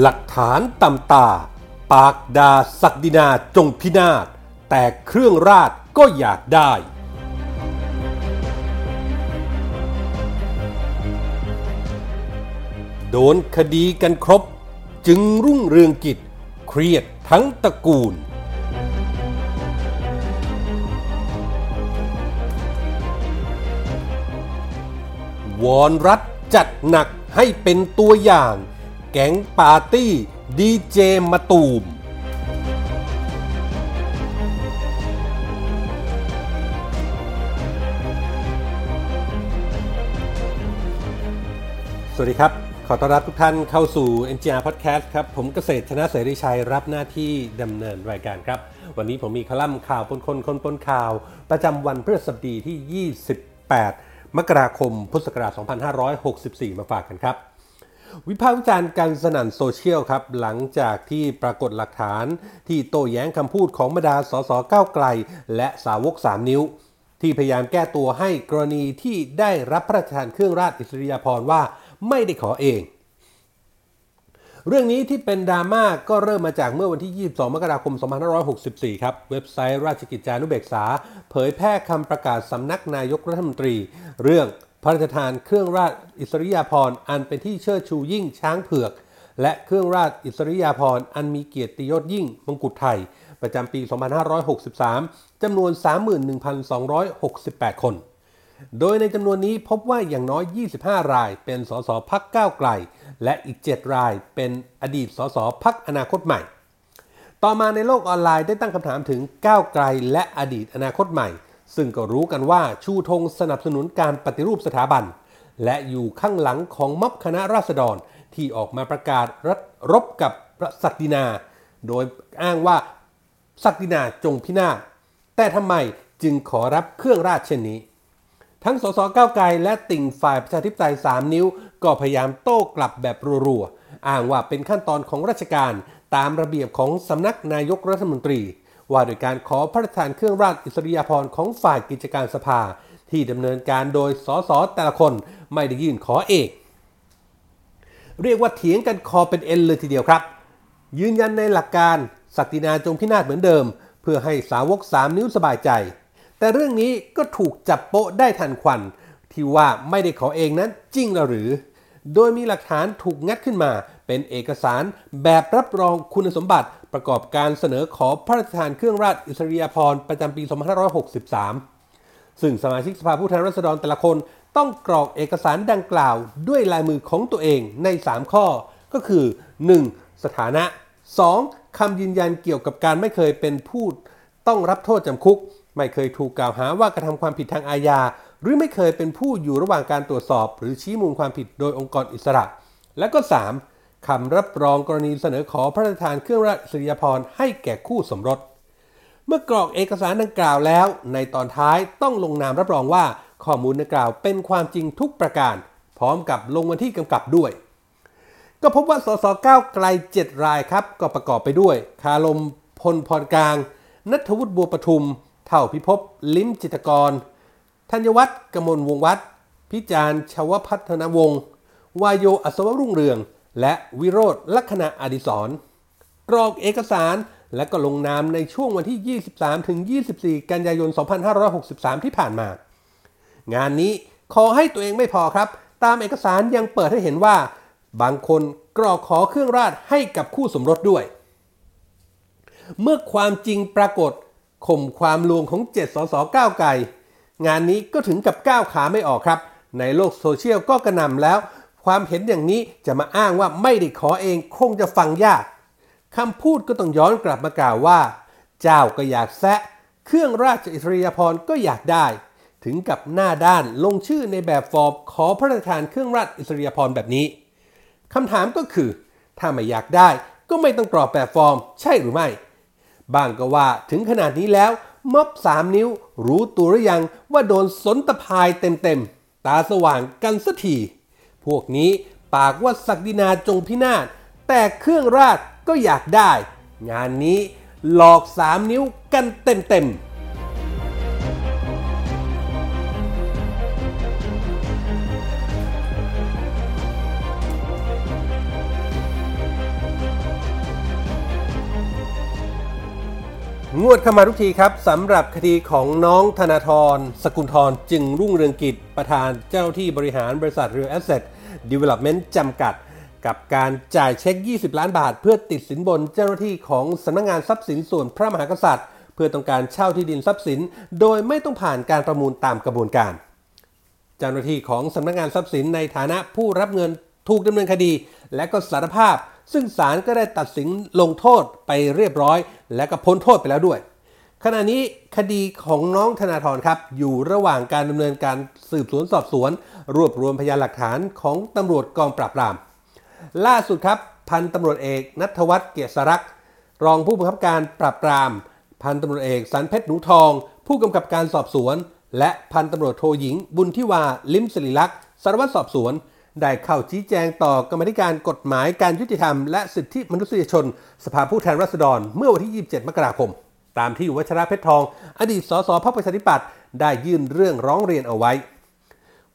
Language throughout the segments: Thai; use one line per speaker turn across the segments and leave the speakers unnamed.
หลักฐานตำตา ปากดาศักดินาจงพินาศ แต่เครื่องราชก็อยากได้ โดนคดีกันครบ จึงรุ่งเรืองกิจ เครียดทั้งตระกูลวอนรัฐจัดหนักให้เป็นตัวอย่าง แก๊งปาร์ตี้ดีเจมาตูม สวัสดีครับ ขอต้อนรับทุกท่านเข้าสู่ NGR Podcast ครับ ผมเกษตรชนะเสรีชัยรับหน้าที่ดำเนินรายการครับ วันนี้ผมมีคอลัมน์ข่าวปนคนคนปนข่าว ประจำวันพฤหัสบดีที่ 28 มกราคม พุทธศักราช 2564 มาฝากกันครับ วิพากษ์วิจารณ์การสนั่นโซเชียลครับ หลังจากที่ปรากฏหลักฐาน ที่โต้แย้งคำพูดของบรรดาสสก้าวไกล และสาวก 3 นิ้ว ที่พยายามแก้ตัวให้กรณีที่ได้รับพระราชทานเครื่องราชอิสริยาภรณ์ว่าไม่ได้ขอเองเรื่องนี้ที่เป็นดราม่าก็เริ่มมาจากเมื่อวันที่ 22 มกราคม 2564 ครับ เว็บไซต์ราชกิจจานุเบกษา เผยแพร่คำประกาศสำนักนายกรัฐมนตรี เรื่อง พระราชทานเครื่องราชอิสริยาภรณ์อันเป็นที่เชิดชูยิ่งช้างเผือก และเครื่องราชอิสริยาภรณ์อันมีเกียรติยศยิ่งมงกุฎไทย ประจำปี 2563 จำนวน 31,268 คน โดยในจำนวนนี้พบว่าอย่างน้อย 25 รายเป็นสสพักก้าวไกล และอีก 7 รายเป็นอดีตสสพักอนาคตใหม่ ต่อมาในโลกออนไลน์ได้ตั้งคำถามถึงก้าวไกล และอดีตอนาคตใหม่ ซึ่งก็รู้กันว่าชูธงสนับสนุนการปฏิรูปสถาบัน และอยู่ข้างหลังของม็อบคณะราษฎรที่ออกมาประกาศรัฐรบกับพระศักดินา โดยอ้างว่าศักดินาจงพินาศแต่ทำไมจึงขอรับเครื่องราชเช่นนี้ ทั้งสสก้าวไกลและติ่งฝ่ายประชาธิปไตย 3 นิ้ว ก็พยายามโต้กลับแบบรัวๆอ้างว่าเป็นขั้นตอนของราชการตามระเบียบของสำนักนายกรัฐมนตรี ว่าโดยการขอพระราชทานเครื่องราชอิสริยาภรณ์ของฝ่ายกิจการสภา ที่ดำเนินการโดยสสแต่ละคนไม่ได้ยื่นขอเอกเรียกว่าเถียงกันคอเป็นเอ็นเลยทีเดียวครับ ยืนยันในหลักการศักดินาจงพินาศเหมือนเดิม เพื่อให้สาวก3นิ้วสบายใจ แต่เรื่องนี้ก็ถูกจับโปะได้ทันควัน ที่ว่าไม่ได้ขอเองนั้นจริงหรือ โดยมีหลักฐานถูกงัดขึ้นมา เป็นเอกสารแบบรับรองคุณสมบัติ ประกอบการเสนอขอพระราชทานเครื่องราชอิสริยาภรณ์ประจำปี 2563 ซึ่งสมาชิกสภาผู้แทนราษฎรแต่ละคนต้องกรอกเอกสารดังกล่าวด้วยลายมือของตัวเองใน 3 ข้อ ก็คือ 1. สถานะ 2. คำยืนยันเกี่ยวกับการไม่เคยเป็นผู้ต้องรับโทษจำคุก ไม่เคยถูกกล่าวหาว่ากระทำความผิดทางอาญา หรือไม่เคยเป็นผู้อยู่ระหว่างการตรวจสอบ หรือชี้มูลความผิดโดยองค์กรอิสระ และก็ 3. คำรับรองกรณีเสนอขอพระราชทานเครื่องราชอิริยาภรณ์ให้แก่คู่สมรส เมื่อกรอกเอกสารดังกล่าวแล้ว ในตอนท้ายต้องลงนามรับรองว่าข้อมูลดังกล่าวเป็นความจริงทุกประการ พร้อมกับลงวันที่กำกับด้วย ก็พบว่าสสก้าวไกล 7 รายครับ ก็ประกอบไปด้วย คาลมพลพรกลาง นัทวุฒิบัวประทุม เท่าพิภพลิ้มจิตกร ธัญวัฒน์กมลวงวัฒน์พิจารณ์ชวพัฒนวงศ์วายโยอัศวรุ่งเรือง และวิโรธลักษณะอดิศรกรอกเอกสารและก็ลงนามในช่วงวันที่ 23-24 กันยายน 2563 ที่ผ่านมา งานนี้ขอให้ตัวเองไม่พอครับ ตามเอกสารยังเปิดให้เห็นว่า บางคนกรอกขอเครื่องราชให้กับคู่สมรสด้วย เมื่อความจริงปรากฏข่มความลวงของเจ็ดสสก้าวไกลงานนี้ก็ถึงกับก้าวขาไม่ออกครับ ในโลกโซเชียลก็กระนำแล้ว ความเห็นอย่างนี้จะมาอ้างว่าไม่ได้ขอเองคงจะฟังยากคำพูดก็ต้องย้อนกลับมากล่าวว่า เจ้าก็อยากแซะ เครื่องราชอิสริยาภรณ์ก็อยากได้ ถึงกับหน้าด้านลงชื่อในแบบฟอร์มขอพระราชทานเครื่องราชอิสริยาภรณ์แบบนี้คำถามก็คือ ถ้าไม่อยากได้ก็ไม่ต้องกรอกแบบฟอร์ม ใช่หรือไม่บางก็ว่าถึงขนาดนี้แล้วม็อบสามนิ้วรู้ตัวหรือยังว่าโดนสนตะพายเต็มๆตาสว่างกันสักที พวกนี้ปากว่าศักดินาจงพินาศแต่เครื่องราชก็อยากได้ งานนี้หลอกสามนิ้วกันเต็มๆ งวดเข้ามาทุกทีครับสำหรับคดีของน้องธนาธรสกุลทรจึงรุ่งเรืองกิจประธานเจ้าที่บริหารบริษัท Real Asset Development จำกัด กับการจ่ายเช็ค 20 ล้านบาท เพื่อติดสินบนเจ้าหน้าที่ของสำนักงงานทรัพย์สินส่วนพระมหากษัตริย์ เพื่อต้องการเช่าที่ดินทรัพย์สิน โดยไม่ต้องผ่านการประมูลตามกระบวนการ เจ้าหน้าที่ของสำนักงานทรัพย์สินในฐานะผู้รับเงินถูกดำเนินคดี และก็สารภาพ ซึ่งศาลก็ได้ตัดสินลงโทษไปเรียบร้อย และก็พ้นโทษไปแล้วด้วย ขณะนี้คดีของน้องธนาธรครับ อยู่ระหว่างการดำเนินการสืบสวนสอบสวน รวบรวมพยานหลักฐานของตำรวจกองปราบปราม ล่าสุดครับพันตำรวจเอกนัทวัฒน์เกียรติสรักษ์รองผู้บังคับการปราบปราม พันตำรวจเอกสันเพชรหนูทอง ผู้กำกับการสอบสวน และพันตำรวจโทหญิง บุญทิวา ลิมศิริลักษ์สารวัตรสอบสวน ได้เข้าชี้แจงต่อกรรมธิการกฎหมายการยุติธรรมและสิทธิมนุษยชน สภาผู้แทนราษฎร เมื่อวันที่ 27 มกราคม ตามที่วัชระเพชรทอง อดีตสสพรรคประชาธิปัตย์ได้ยื่นเรื่องร้องเรียนเอาไว้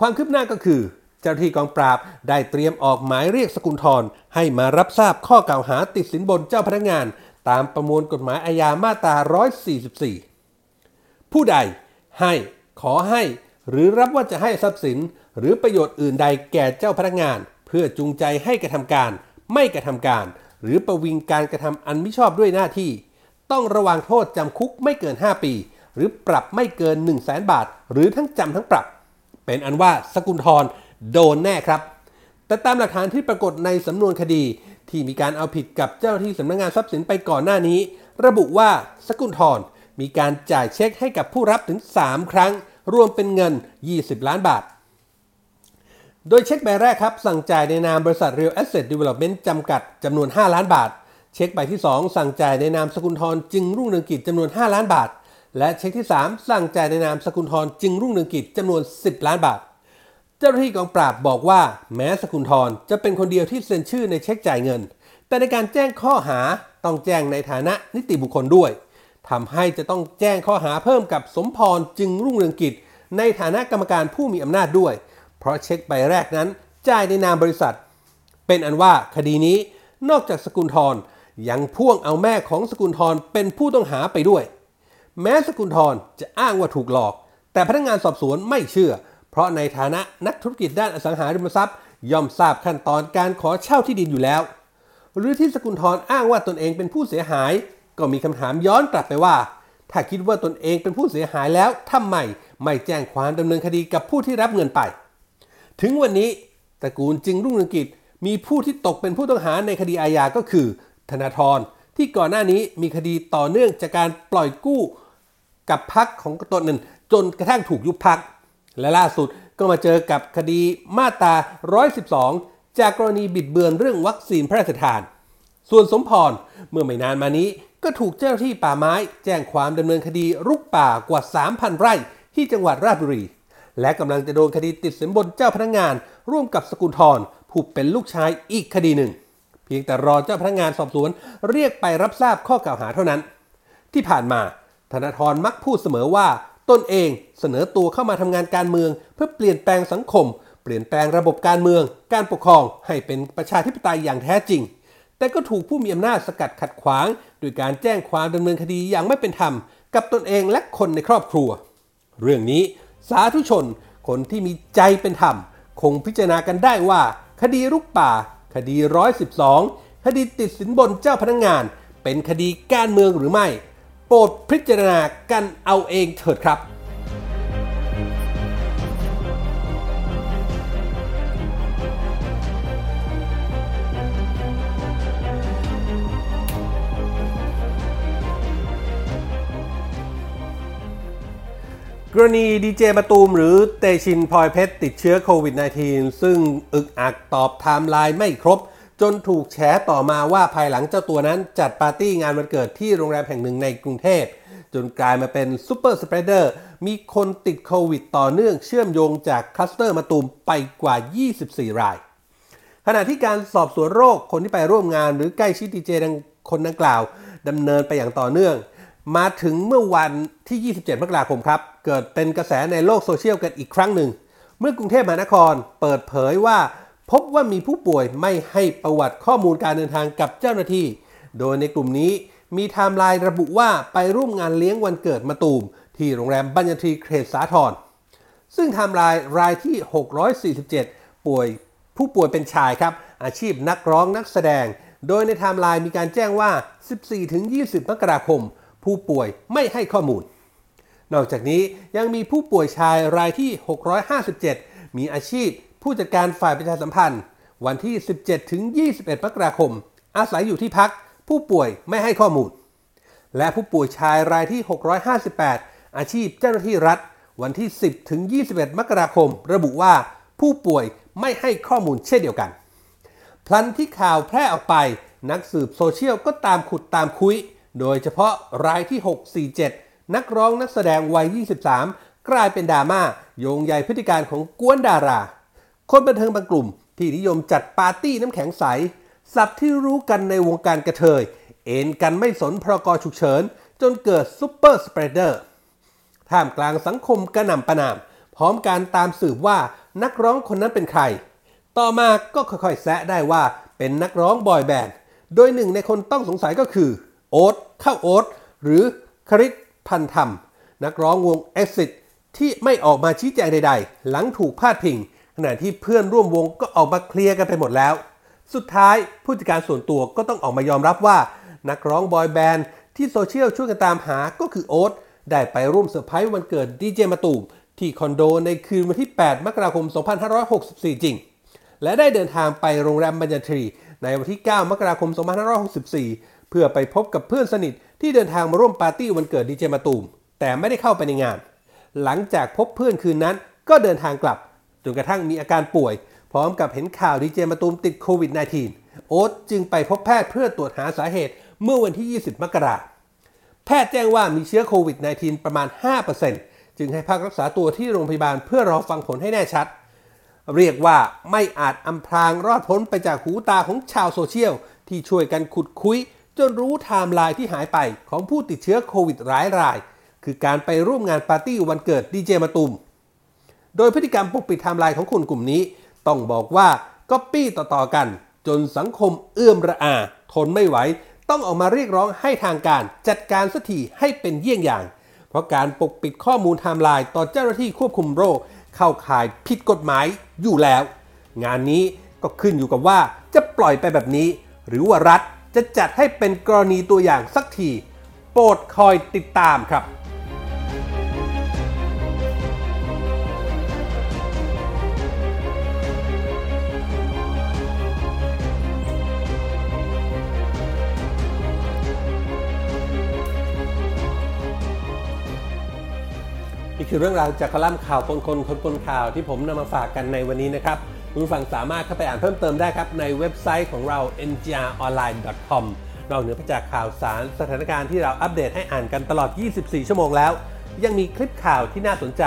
ความคืบหน้าก็คือ เจ้าหน้าที่กองปราบได้เตรียมออกหมายเรียกสกุลทรให้มารับทราบข้อกล่าวหาติดสินบนเจ้าพนักงาน ตามประมวลกฎหมายอาญามาตรา 144 ผู้ใดให้ขอให้หรือรับว่าจะให้ทรัพย์สิน หรือประโยชน์อื่นใดแก่เจ้าพนักงาน เพื่อจูงใจให้กระทำการ ไม่กระทำการ หรือประวิงการกระทำอันมิชอบด้วยหน้าที่ ต้องระวังโทษจำคุกไม่เกิน 5 ปี หรือปรับไม่เกิน 1 0 0 0 0แบาท หรือทั้งจำทั้งปรับ เป็นอันว่าสกุลทรโดนแน่ครับ แต่ตามหลักฐานที่ปรากฏในสำนวนคดีที่มีการเอาผิดกับเจ้าหน้าที่สำนักงงานทรัพย์สินไปก่อนหน้านี้ ระบุว่าสกุลทรมีการจ่ายเช็คให้กับผู้รับถึง 3 ครั้ง รวมเป็นเงิน 20 ล้านบาท โดยเช็คใบแรกครับ สั่งจ่ายในนามบริษัท Real Asset Development จำกัดจำนวน 5 ล้านบาท เช็คใบที่ 2 สั่งจ่ายในนามสกุลทรจึงรุ่งเรืองกิจจำนวน 5 ล้านบาท และเช็คที่ 3 สั่งจ่ายในนามสกุลทรจึงรุ่งเรืองกิจจำนวน 10 ล้านบาท เจ้าหน้าที่กองปราบบอกว่า แม้สกุลทรจะเป็นคนเดียวที่เซ็นชื่อในเช็คจ่ายเงิน แต่ในการแจ้งข้อหาต้องแจ้งในฐานะนิติบุคคลด้วยทำให้จะต้องแจ้งข้อหาเพิ่มกับสมพรจึงรุ่งเรืองกิจ ในฐานะกรรมการผู้มีอำนาจด้วย เพราะเช็คใบแรกนั้นจ่ายในนามบริษัท เป็นอันว่าคดีนี้นอกจากสกุลทรยังพ่วงเอาแม่ของสกุลทรเป็นผู้ต้องหาไปด้วย แม้สกุลทรจะอ้างว่าถูกหลอก แต่พนักงานสอบสวนไม่เชื่อ เพราะในฐานะนักธุรกิจด้านอสังหาริมทรัพย์ ย่อมทราบขั้นตอนการขอเช่าที่ดินอยู่แล้ว หรือที่สกุลทรอ้างว่าตนเองเป็นผู้เสียหาย ก็มีคำถามย้อนกลับไปว่า ถ้าคิดว่าตนเองเป็นผู้เสียหายแล้วทำไมไม่แจ้งความดำเนินคดีกับผู้ที่รับเงินไป ถึงวันนี้ตระกูลจึงรุ่งเรืองกิจมีผู้ที่ตกเป็นผู้ต้องหาในคดีอาญาก็คือ ธนาธรที่ก่อนหน้านี้มีคดีต่อเนื่องจากการปล่อยกู้กับพักของตนหนึ่งจนกระทั่งถูกยุบพัก และล่าสุดก็มาเจอกับคดีมาตรา 112 จากกรณีบิดเบือนเรื่องวัคซีนพระราชทาน ส่วนสมพรเมื่อไม่นานมานี้ก็ถูกเจ้าหน้าที่ป่าไม้ แจ้งความดำเนินคดีรุกป่ากว่า 3,000 ไร่ที่จังหวัดราชบุรี และกำลังจะโดนคดีติดสินบนเจ้าพนักงาน ร่วมกับสกุลทรผู้เป็นลูกชายอีกคดีหนึ่ง เพียงแต่รอเจ้าพนักงานสอบสวนเรียกไปรับทราบข้อกล่าวหาเท่านั้น ที่ผ่านมาธนาธรมักพูดเสมอว่าตนเองเสนอตัวเข้ามาทำงานการเมือง เพื่อเปลี่ยนแปลงสังคม เปลี่ยนแปลงระบบการเมือง การปกครองให้เป็นประชาธิปไตยอย่างแท้จริง แต่ก็ถูกผู้มีอำนาจสกัดขัดขวาง โดยการแจ้งความดำเนินคดีอย่างไม่เป็นธรรม กับตนเองและคนในครอบครัว เรื่องนี้ สาธุชน คนที่มีใจเป็นธรรม คงพิจารณากันได้ว่า คดีรุกป่า คดี 112 คดีติดสินบนเจ้าพนักงงาน เป็นคดีการเมืองหรือไม่ โปรดพิจารณากันเอาเองเถิดครับ กรณีดีเจมะตูมหรือเตชินท์พลอยเพชรติดเชื้อโควิด -19 ซึ่งอึกอักตอบไทม์ไลน์ไม่ครบ จนถูกแฉต่อมาว่าภายหลังเจ้าตัวนั้นจัดปาร์ตี้งานวันเกิดที่โรงแรมแห่งหนึ่งในกรุงเทพ จนกลายมาเป็น superspreader มีคนติดโควิดต่อเนื่องเชื่อมโยงจากคลัสเตอร์มะตูมไปกว่า 24 ราย ขณะที่การสอบสวนโรคคนที่ไปร่วมงานหรือใกล้ชิดดีเจดังคนดังกล่าวดำเนินไปอย่างต่อเนื่อง มาถึงเมื่อวันที่ 27 มกราคมครับ เกิดเป็นกระแสในโลกโซเชียลกันอีกครั้งหนึ่ง เมื่อกรุงเทพมหานครเปิดเผยว่า พบว่ามีผู้ป่วยไม่ให้ประวัติข้อมูลการเดินทางกับเจ้าหน้าที่ โดยในกลุ่มนี้มีไทม์ไลน์ระบุว่าไปร่วมงานเลี้ยงวันเกิดมะตูม ที่โรงแรมบัญญัติเครดสาทรซึ่งไทม์ไลน์รายที่ 647 ป่วยผู้ป่วยเป็นชายครับ อาชีพนักร้องนักแสดง โดยในไทม์ไลน์มีการแจ้งว่า 14-20 มกราคม ผู้ป่วยไม่ให้ข้อมูล นอกจากนี้ยังมีผู้ป่วยชายรายที่ 657 มีอาชีพ ผู้จัดการฝ่ายประชาสัมพันธ์ วันที่ 17-21 มกราคม อาศัยอยู่ที่พัก ผู้ป่วยไม่ให้ข้อมูล และผู้ป่วยชายรายที่ 658 อาชีพเจ้าหน้าที่รัฐ วันที่ 10-21 มกราคม ระบุว่าผู้ป่วยไม่ให้ข้อมูลเช่นเดียวกัน พลันที่ข่าวแพร่ออกไปนักสืบโซเชียลก็ตามขุดตามคุย โดยเฉพาะรายที่ 647 นักร้องนักแสดงวัย 23 กลายเป็นดราม่าโยงใยพฤติการของกวนดารา คนบันเทิงบางกลุ่ม ที่นิยมจัดปาร์ตี้น้ำแข็งใส สับที่รู้กันในวงการกระเทย เอ็นกันไม่สนพรกฉุกเฉิน จนเกิดซุปเปอร์สเปรเดอร์ท่ามกลางสังคมกระหน่ำประนาม พร้อมการตามสืบว่านักร้องคนนั้นเป็นใคร ต่อมาก็ค่อยๆแซะได้ว่าเป็นนักร้องบอยแบนด์ โดยหนึ่งในคนต้องสงสัยก็คือ โอ๊ตเข้าโอ๊ตหรือคริส พันธรรม นักร้องวง Exit ที่ไม่ออกมาชี้แจงใดๆ หลังถูกพาดพิง ขณะที่เพื่อนร่วมวงก็ออกมาเคลียร์กันไปหมดแล้ว สุดท้ายผู้จัดการส่วนตัวก็ต้องออกมายอมรับว่า นักร้องบอยแบนด์ที่โซเชียลช่วยกันตามหาก็คือโอ๊ตได้ไปร่วมเซอร์ไพรส์วันเกิดดีเจมะตูมที่คอนโดในคืนวันที่ 8 มกราคม 2564 จริง และได้เดินทางไปโรงแรมบันยันทรีในวันที่ 9 มกราคม 2564 เพื่อไปพบกับเพื่อนสนิทที่เดินทางมาร่วมปาร์ตี้วันเกิดดีเจมะตูม แต่ไม่ได้เข้าไปในงาน หลังจากพบเพื่อนคืนนั้น ก็เดินทางกลับจนกระทั่งมีอาการป่วย พร้อมกับเห็นข่าวดีเจมะตูมติดโควิด -19 โอ๊ตจึงไปพบแพทย์เพื่อตรวจหาสาเหตุเมื่อวันที่ 20 มกราคมแพทย์แจ้งว่ามีเชื้อโควิด -19 ประมาณ 5%จึงให้พักรักษาตัวที่โรงพยาบาลเพื่อรอฟังผลให้แน่ชัด เรียกว่าไม่อาจอำพรางรอดพ้นไปจากหูตาของชาวโซเชียล ที่ช่วยกันขุดคุ้ย จนรู้ไทม์ไลน์ที่หายไปของผู้ติดเชื้อโควิดหลายราย คือการไปร่วมงานปาร์ตี้วันเกิดดีเจมะตูม โดยพฤติกรรมปกปิดไทม์ไลน์ของคนกลุ่มนี้ ต้องบอกว่าก๊อปปี้ต่อๆกัน จนสังคมเอือมระอา ทนไม่ไหว ต้องออกมาเรียกร้องให้ทางการจัดการสักทีให้เป็นเยี่ยงอย่าง เพราะการปกปิดข้อมูลไทม์ไลน์ต่อเจ้าหน้าที่ควบคุมโรค เข้าข่ายผิดกฎหมายอยู่แล้ว งานนี้ก็ขึ้นอยู่กับว่าจะปล่อยไปแบบนี้ หรือว่ารัฐ จะจัดให้เป็นกรณีตัวอย่างสักที โปรดคอยติดตามครับนี่คือเรื่องราวจากคอลัมน์ข่าวคนคนคนคนข่าวที่ผมนำมาฝากกันในวันนี้นะครับ คุณผู้ฟังสามารถเข้าไปอ่านเพิ่มเติมได้ครับ ในเว็บไซต์ของเรา mgronline.com นอกเหนือจากข่าวสารสถานการณ์ที่เราอัปเดตให้อ่านกันตลอด 24 ชั่วโมงแล้ว ยังมีคลิปข่าวที่น่าสนใจ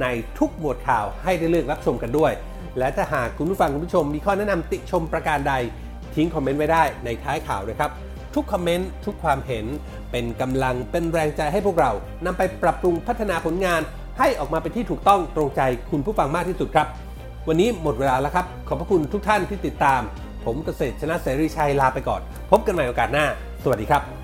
ในทุกหมวดข่าวให้ได้เลือกรับชมกันด้วย และถ้าหากคุณผู้ฟังคุณผู้ชมมีข้อแนะนำติชมประการใด ทิ้งคอมเมนต์ไว้ได้ในท้ายข่าวนะครับ ทุกคอมเมนต์ทุกความเห็น เป็นกำลังเป็นแรงใจให้พวกเรานำไปปรับปรุงพัฒนาผลงาน ให้ออกมาเป็นที่ถูกต้องตรงใจคุณผู้ฟังมากที่สุดครับ วันนี้หมดเวลาแล้วครับ ขอบพระคุณทุกท่านที่ติดตาม ผมเกษตรชนะเสรีชัยลาไปก่อน พบกันใหม่โอกาสหน้า สวัสดีครับ